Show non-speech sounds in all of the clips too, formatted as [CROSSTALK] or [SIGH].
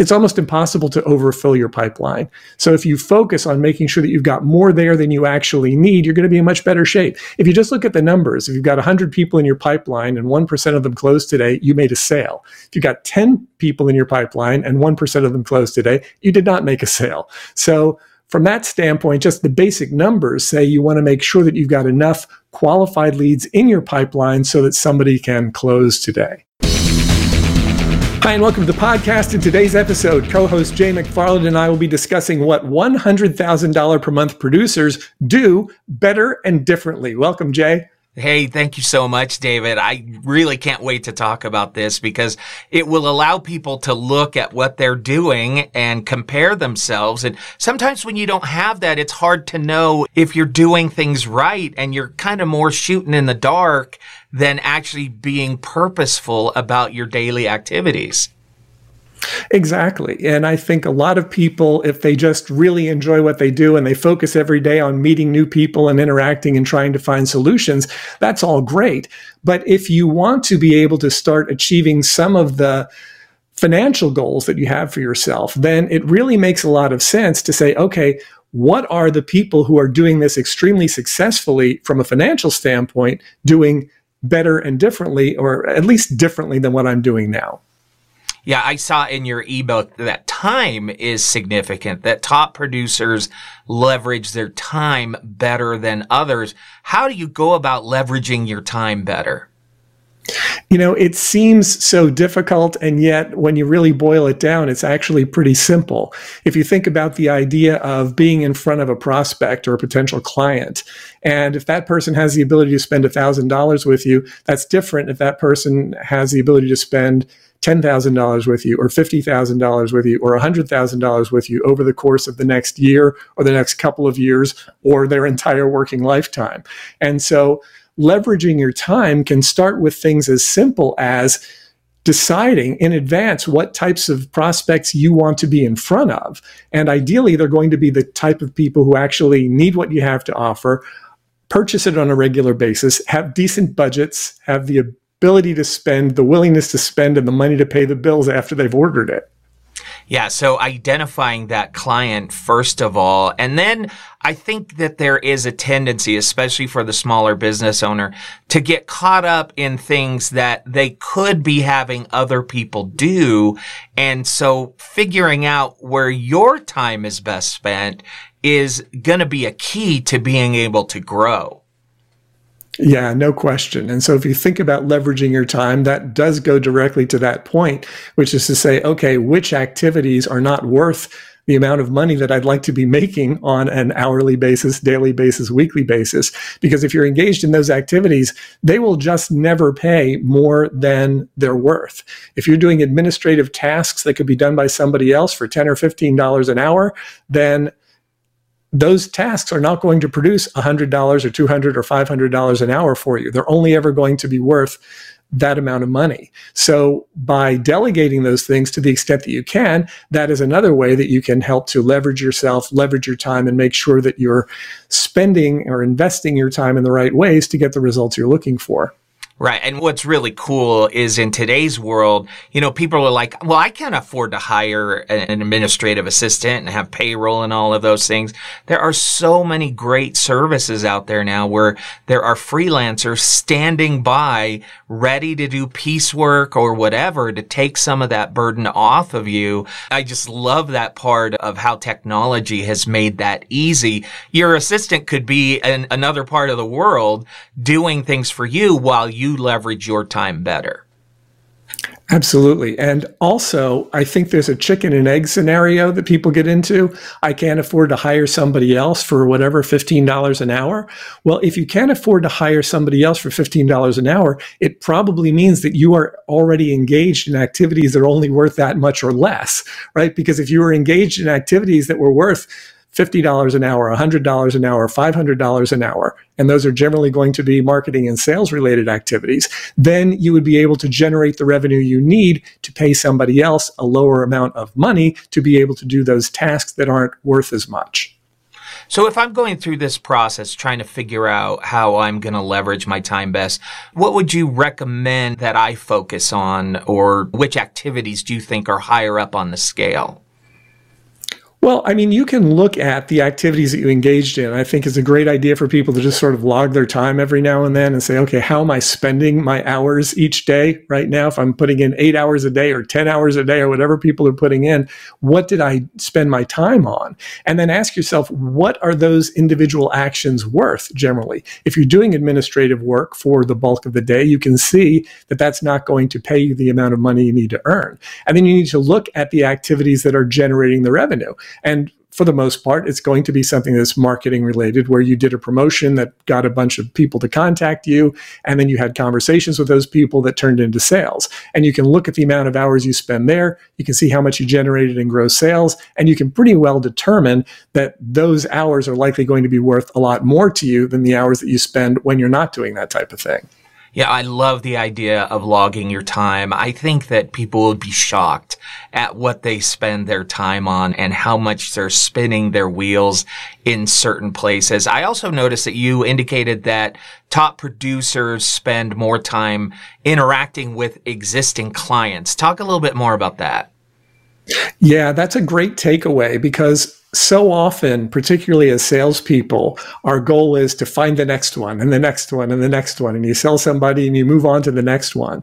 it's almost impossible to overfill your pipeline. So if you focus on making sure that you've got more there than you actually need, you're going to be in much better shape. If you just look at the numbers, if you've got 100 people in your pipeline and 1% of them closed today, you made a sale. If you've got 10 people in your pipeline and 1% of them closed today, you did not make a sale. So from that standpoint, just the basic numbers say you want to make sure that you've got enough qualified leads in your pipeline so that somebody can close today. Hi, and welcome to the podcast. In today's episode, co host Jay McFarland and I will be discussing what $100,000 per month producers do better and differently. Welcome, Jay. Hey, thank you so much, David. I really can't wait to talk about this because it will allow people to look at what they're doing and compare themselves. And sometimes when you don't have that, it's hard to know if you're doing things right and you're kind of more shooting in the dark than actually being purposeful about your daily activities. Exactly. And I think a lot of people, if they just really enjoy what they do and they focus every day on meeting new people and interacting and trying to find solutions, that's all great. But if you want to be able to start achieving some of the financial goals that you have for yourself, then it really makes a lot of sense to say, okay, what are the people who are doing this extremely successfully from a financial standpoint doing better and differently, or at least differently than what I'm doing now? Yeah, I saw in your ebook that time is significant, that top producers leverage their time better than others. How do you go about leveraging your time better? You know, it seems so difficult, and yet when you really boil it down, it's actually pretty simple. If you think about the idea of being in front of a prospect or a potential client, and if that person has the ability to spend $1,000 with you, that's different if that person has the ability to spend $10,000 with you or $50,000 with you or $100,000 with you over the course of the next year or the next couple of years or their entire working lifetime. And so leveraging your time can start with things as simple as deciding in advance what types of prospects you want to be in front of. And ideally, they're going to be the type of people who actually need what you have to offer, purchase it on a regular basis, have decent budgets, have the ability to spend, the willingness to spend, and the money to pay the bills after they've ordered it. Yeah, so identifying that client first of all, and then I think that there is a tendency, especially for the smaller business owner, to get caught up in things that they could be having other people do. And so figuring out where your time is best spent is going to be a key to being able to grow. Yeah, no question. And so if you think about leveraging your time, that does go directly to that point, which is to say, okay, which activities are not worth the amount of money that I'd like to be making on an hourly basis, daily basis, weekly basis. Because if you're engaged in those activities, they will just never pay more than they're worth. If you're doing administrative tasks that could be done by somebody else for 10 or $15 an hour, then those tasks are not going to produce $100 or 200 or $500 an hour for you. They're only ever going to be worth that amount of money. So by delegating those things to the extent that you can, that is another way that you can help to leverage yourself, leverage your time and make sure that you're spending or investing your time in the right ways to get the results you're looking for. Right. And what's really cool is in today's world, you know, people are like, well, I can't afford to hire an administrative assistant and have payroll and all of those things. There are so many great services out there now where there are freelancers standing by ready to do piecework or whatever to take some of that burden off of you. I just love that part of how technology has made that easy. Your assistant could be in another part of the world doing things for you while you you leverage your time better. Absolutely. And also, I think there's a chicken and egg scenario that people get into. I can't afford to hire somebody else for whatever, $15 an hour. Well, if you can't afford to hire somebody else for $15 an hour, it probably means that you are already engaged in activities that are only worth that much or less, right? Because if you were engaged in activities that were worth $50 an hour, $100 an hour, $500 an hour, and those are generally going to be marketing and sales related activities, then you would be able to generate the revenue you need to pay somebody else a lower amount of money to be able to do those tasks that aren't worth as much. So if I'm going through this process trying to figure out how I'm going to leverage my time best, what would you recommend that I focus on or which activities do you think are higher up on the scale? Well, I mean, you can look at the activities that you engaged in. I think it's a great idea for people to just sort of log their time every now and then and say, okay, how am I spending my hours each day right now? If I'm putting in eight hours a day or 10 hours a day or whatever people are putting in, what did I spend my time on? And then ask yourself, what are those individual actions worth generally? If you're doing administrative work for the bulk of the day, you can see that that's not going to pay you the amount of money you need to earn. And then you need to look at the activities that are generating the revenue. And for the most part, it's going to be something that's marketing related, where you did a promotion that got a bunch of people to contact you, and then you had conversations with those people that turned into sales. And you can look at the amount of hours you spend there, you can see how much you generated in gross sales, and you can pretty well determine that those hours are likely going to be worth a lot more to you than the hours that you spend when you're not doing that type of thing. Yeah, I love the idea of logging your time. I think that people would be shocked at what they spend their time on and how much they're spinning their wheels in certain places. I also noticed that you indicated that top producers spend more time interacting with existing clients. Talk a little bit more about that. Yeah, that's a great takeaway because so often, particularly as salespeople, our goal is to find the next one and the next one and the next one. And you sell somebody and you move on to the next one.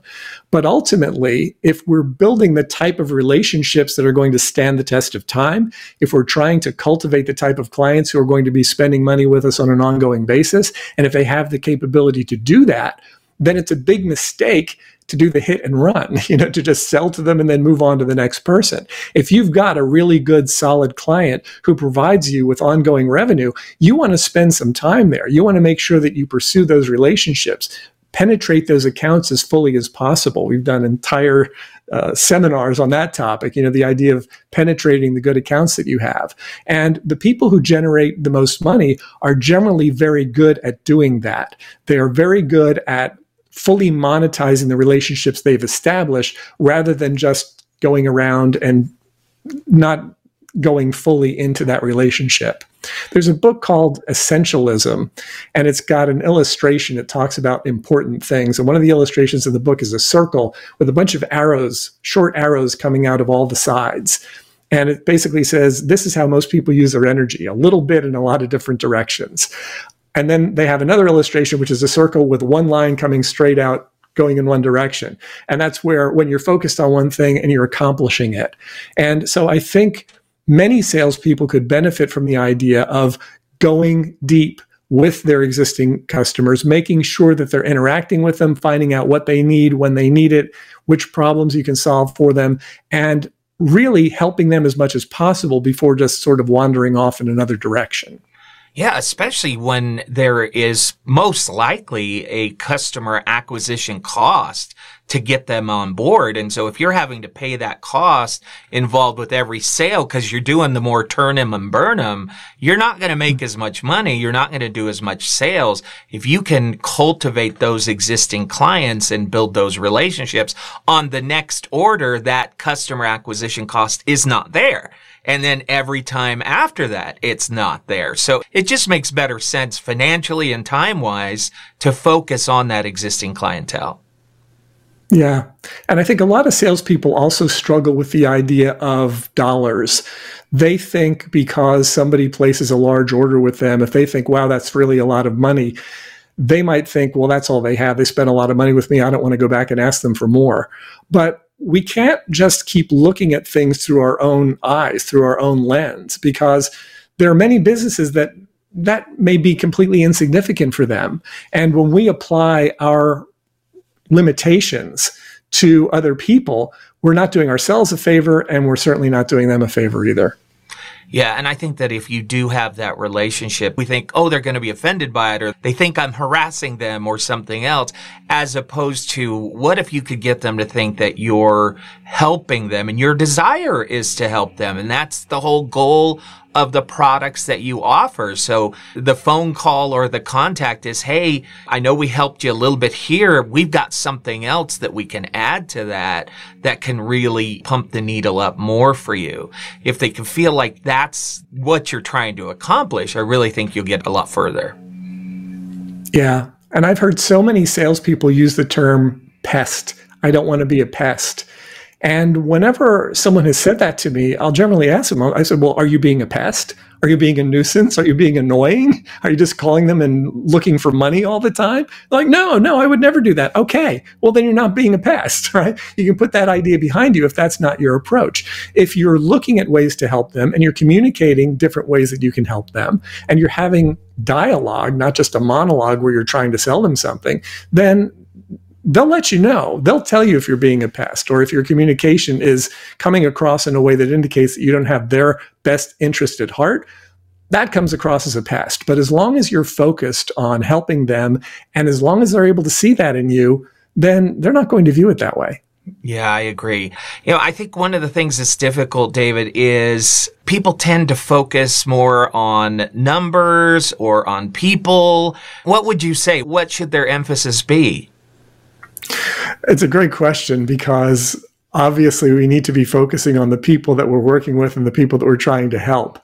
But ultimately, if we're building the type of relationships that are going to stand the test of time, if we're trying to cultivate the type of clients who are going to be spending money with us on an ongoing basis, and if they have the capability to do that, then it's a big mistake to do the hit and run, [LAUGHS] you know, to just sell to them and then move on to the next person. If you've got a really good, solid client who provides you with ongoing revenue, you want to spend some time there. You want to make sure that you pursue those relationships, penetrate those accounts as fully as possible. We've done entire uh, seminars on that topic, you know, the idea of penetrating the good accounts that you have. And the people who generate the most money are generally very good at doing that. They are very good at fully monetizing the relationships they've established rather than just going around and not going fully into that relationship. There's a book called Essentialism, and it's got an illustration that talks about important things. And one of the illustrations of the book is a circle with a bunch of arrows, short arrows coming out of all the sides. And it basically says this is how most people use their energy, a little bit in a lot of different directions. And then they have another illustration, which is a circle with one line coming straight out going in one direction. And that's where when you're focused on one thing and you're accomplishing it. And so I think many salespeople could benefit from the idea of going deep with their existing customers, making sure that they're interacting with them, finding out what they need when they need it, which problems you can solve for them, and really helping them as much as possible before just sort of wandering off in another direction. Yeah, especially when there is most likely a customer acquisition cost to get them on board. And so if you're having to pay that cost involved with every sale because you're doing the more turn them and burn them, you're not going to make as much money. You're not going to do as much sales. If you can cultivate those existing clients and build those relationships on the next order, that customer acquisition cost is not there. And then every time after that, it's not there. So it just makes better sense financially and time wise to focus on that existing clientele. Yeah. And I think a lot of salespeople also struggle with the idea of dollars. They think because somebody places a large order with them, if they think, wow, that's really a lot of money, they might think, well, that's all they have. They spent a lot of money with me. I don't want to go back and ask them for more. But we can't just keep looking at things through our own eyes, through our own lens, because there are many businesses that that may be completely insignificant for them. And when we apply our limitations to other people, we're not doing ourselves a favor and we're certainly not doing them a favor either. Yeah, and I think that if you do have that relationship, we think, oh, they're going to be offended by it, or they think I'm harassing them or something else, as opposed to what if you could get them to think that you're helping them and your desire is to help them. And that's the whole goal of the products that you offer. So the phone call or the contact is, Hey, I know we helped you a little bit here. We've got something else that we can add to that that can really pump the needle up more for you. If they can feel like that's what you're trying to accomplish, I really think you'll get a lot further. Yeah. And I've heard so many salespeople use the term pest. I don't want to be a pest. And whenever someone has said that to me, I'll generally ask them, I said, Well, are you being a pest? Are you being a nuisance? Are you being annoying? Are you just calling them and looking for money all the time? Like, no, no, I would never do that. Okay. Well, then you're not being a pest, [LAUGHS] right? You can put that idea behind you if that's not your approach. If you're looking at ways to help them and you're communicating different ways that you can help them and you're having dialogue, not just a monologue where you're trying to sell them something, then they'll let you know. They'll tell you if you're being a pest or if your communication is coming across in a way that indicates that you don't have their best interest at heart. That comes across as a pest. But as long as you're focused on helping them and as long as they're able to see that in you, then they're not going to view it that way. Yeah, I agree. You know, I think one of the things that's difficult, David, is people tend to focus more on numbers or on people. What would you say? What should their emphasis be? It's a great question because obviously we need to be focusing on the people that we're working with and the people that we're trying to help.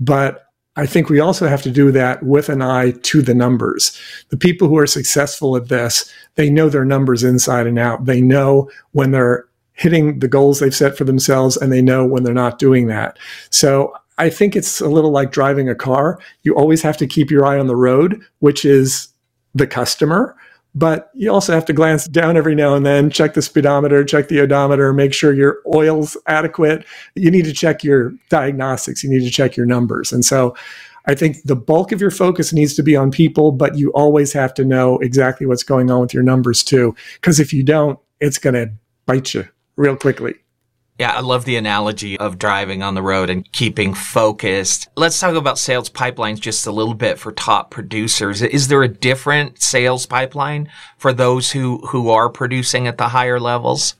But I think we also have to do that with an eye to the numbers. The people who are successful at this, they know their numbers inside and out. They know when they're hitting the goals they've set for themselves and they know when they're not doing that. So I think it's a little like driving a car. You always have to keep your eye on the road, which is the customer but you also have to glance down every now and then, check the speedometer, check the odometer, make sure your oil's adequate. You need to check your diagnostics, you need to check your numbers. And so I think the bulk of your focus needs to be on people, but you always have to know exactly what's going on with your numbers too. Because if you don't, it's going to bite you real quickly. Yeah, I love the analogy of driving on the road and keeping focused. Let's talk about sales pipelines just a little bit for top producers. Is there a different sales pipeline for those who, who are producing at the higher levels?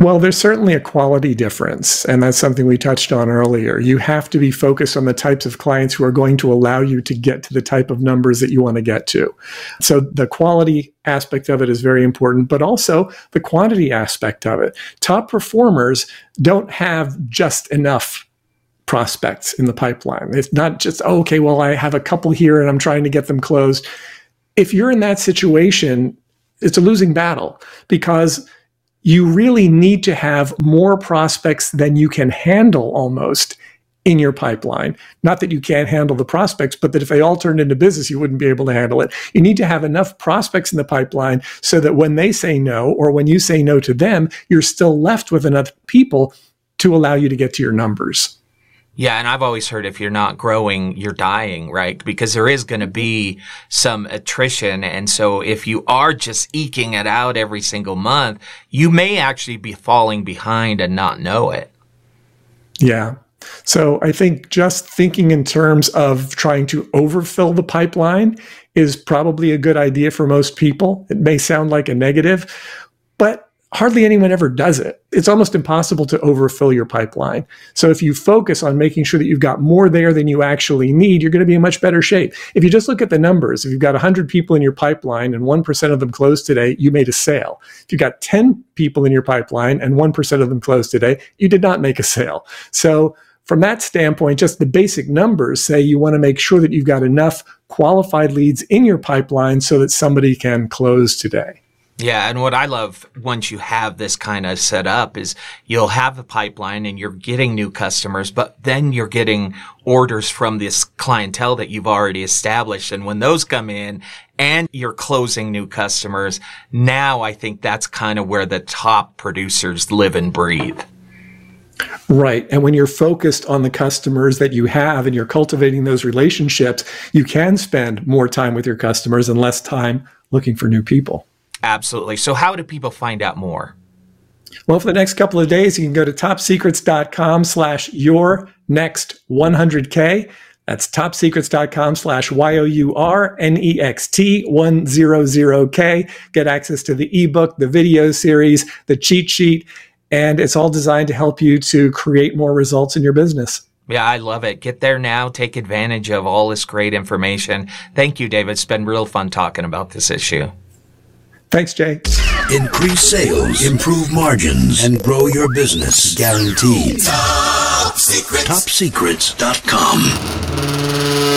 Well, there's certainly a quality difference, and that's something we touched on earlier. You have to be focused on the types of clients who are going to allow you to get to the type of numbers that you want to get to. So the quality aspect of it is very important, but also the quantity aspect of it. Top performers don't have just enough prospects in the pipeline. It's not just, oh, okay, well, I have a couple here and I'm trying to get them closed. If you're in that situation, it's a losing battle because you really need to have more prospects than you can handle almost in your pipeline. Not that you can't handle the prospects, but that if they all turned into business, you wouldn't be able to handle it. You need to have enough prospects in the pipeline so that when they say no, or when you say no to them, you're still left with enough people to allow you to get to your numbers. Yeah, and I've always heard if you're not growing, you're dying, right? Because there is going to be some attrition. And so if you are just eking it out every single month, you may actually be falling behind and not know it. Yeah. So I think just thinking in terms of trying to overfill the pipeline is probably a good idea for most people. It may sound like a negative, hardly anyone ever does it. It's almost impossible to overfill your pipeline. So if you focus on making sure that you've got more there than you actually need, you're going to be in much better shape. If you just look at the numbers, if you've got 100 people in your pipeline and 1% of them closed today, you made a sale. If you've got 10 people in your pipeline and 1% of them closed today, you did not make a sale. So from that standpoint, just the basic numbers say you want to make sure that you've got enough qualified leads in your pipeline so that somebody can close today. Yeah, and what I love once you have this kind of set up is you'll have the pipeline and you're getting new customers, but then you're getting orders from this clientele that you've already established. And when those come in and you're closing new customers, now I think that's kind of where the top producers live and breathe. Right. And when you're focused on the customers that you have and you're cultivating those relationships, you can spend more time with your customers and less time looking for new people. Absolutely. So, how do people find out more? Well, for the next couple of days, you can go to topsecrets.com slash your next 100K. That's topsecrets.com slash Y-O-U-R-N-E-X-T 100K. Get access to the ebook, the video series, the cheat sheet, and it's all designed to help you to create more results in your business. Yeah, I love it. Get there now. Take advantage of all this great information. Thank you, David. It's been real fun talking about this issue. Thanks, Jay. Increase sales, improve margins, and grow your business. Guaranteed. Top Secrets. TopSecrets.com.